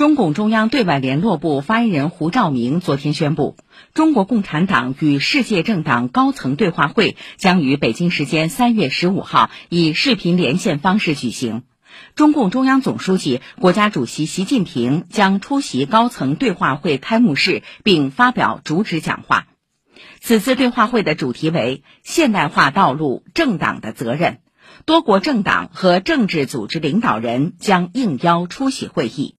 中共中央对外联络部发言人胡兆明昨天宣布中国共产党与世界政党高层对话会将于北京时间三月十五号以视频连线方式举行。中共中央总书记国家主席习近平将出席高层对话会开幕式并发表主旨讲话。此次对话会的主题为现代化道路政党的责任。多国政党和政治组织领导人将应邀出席会议。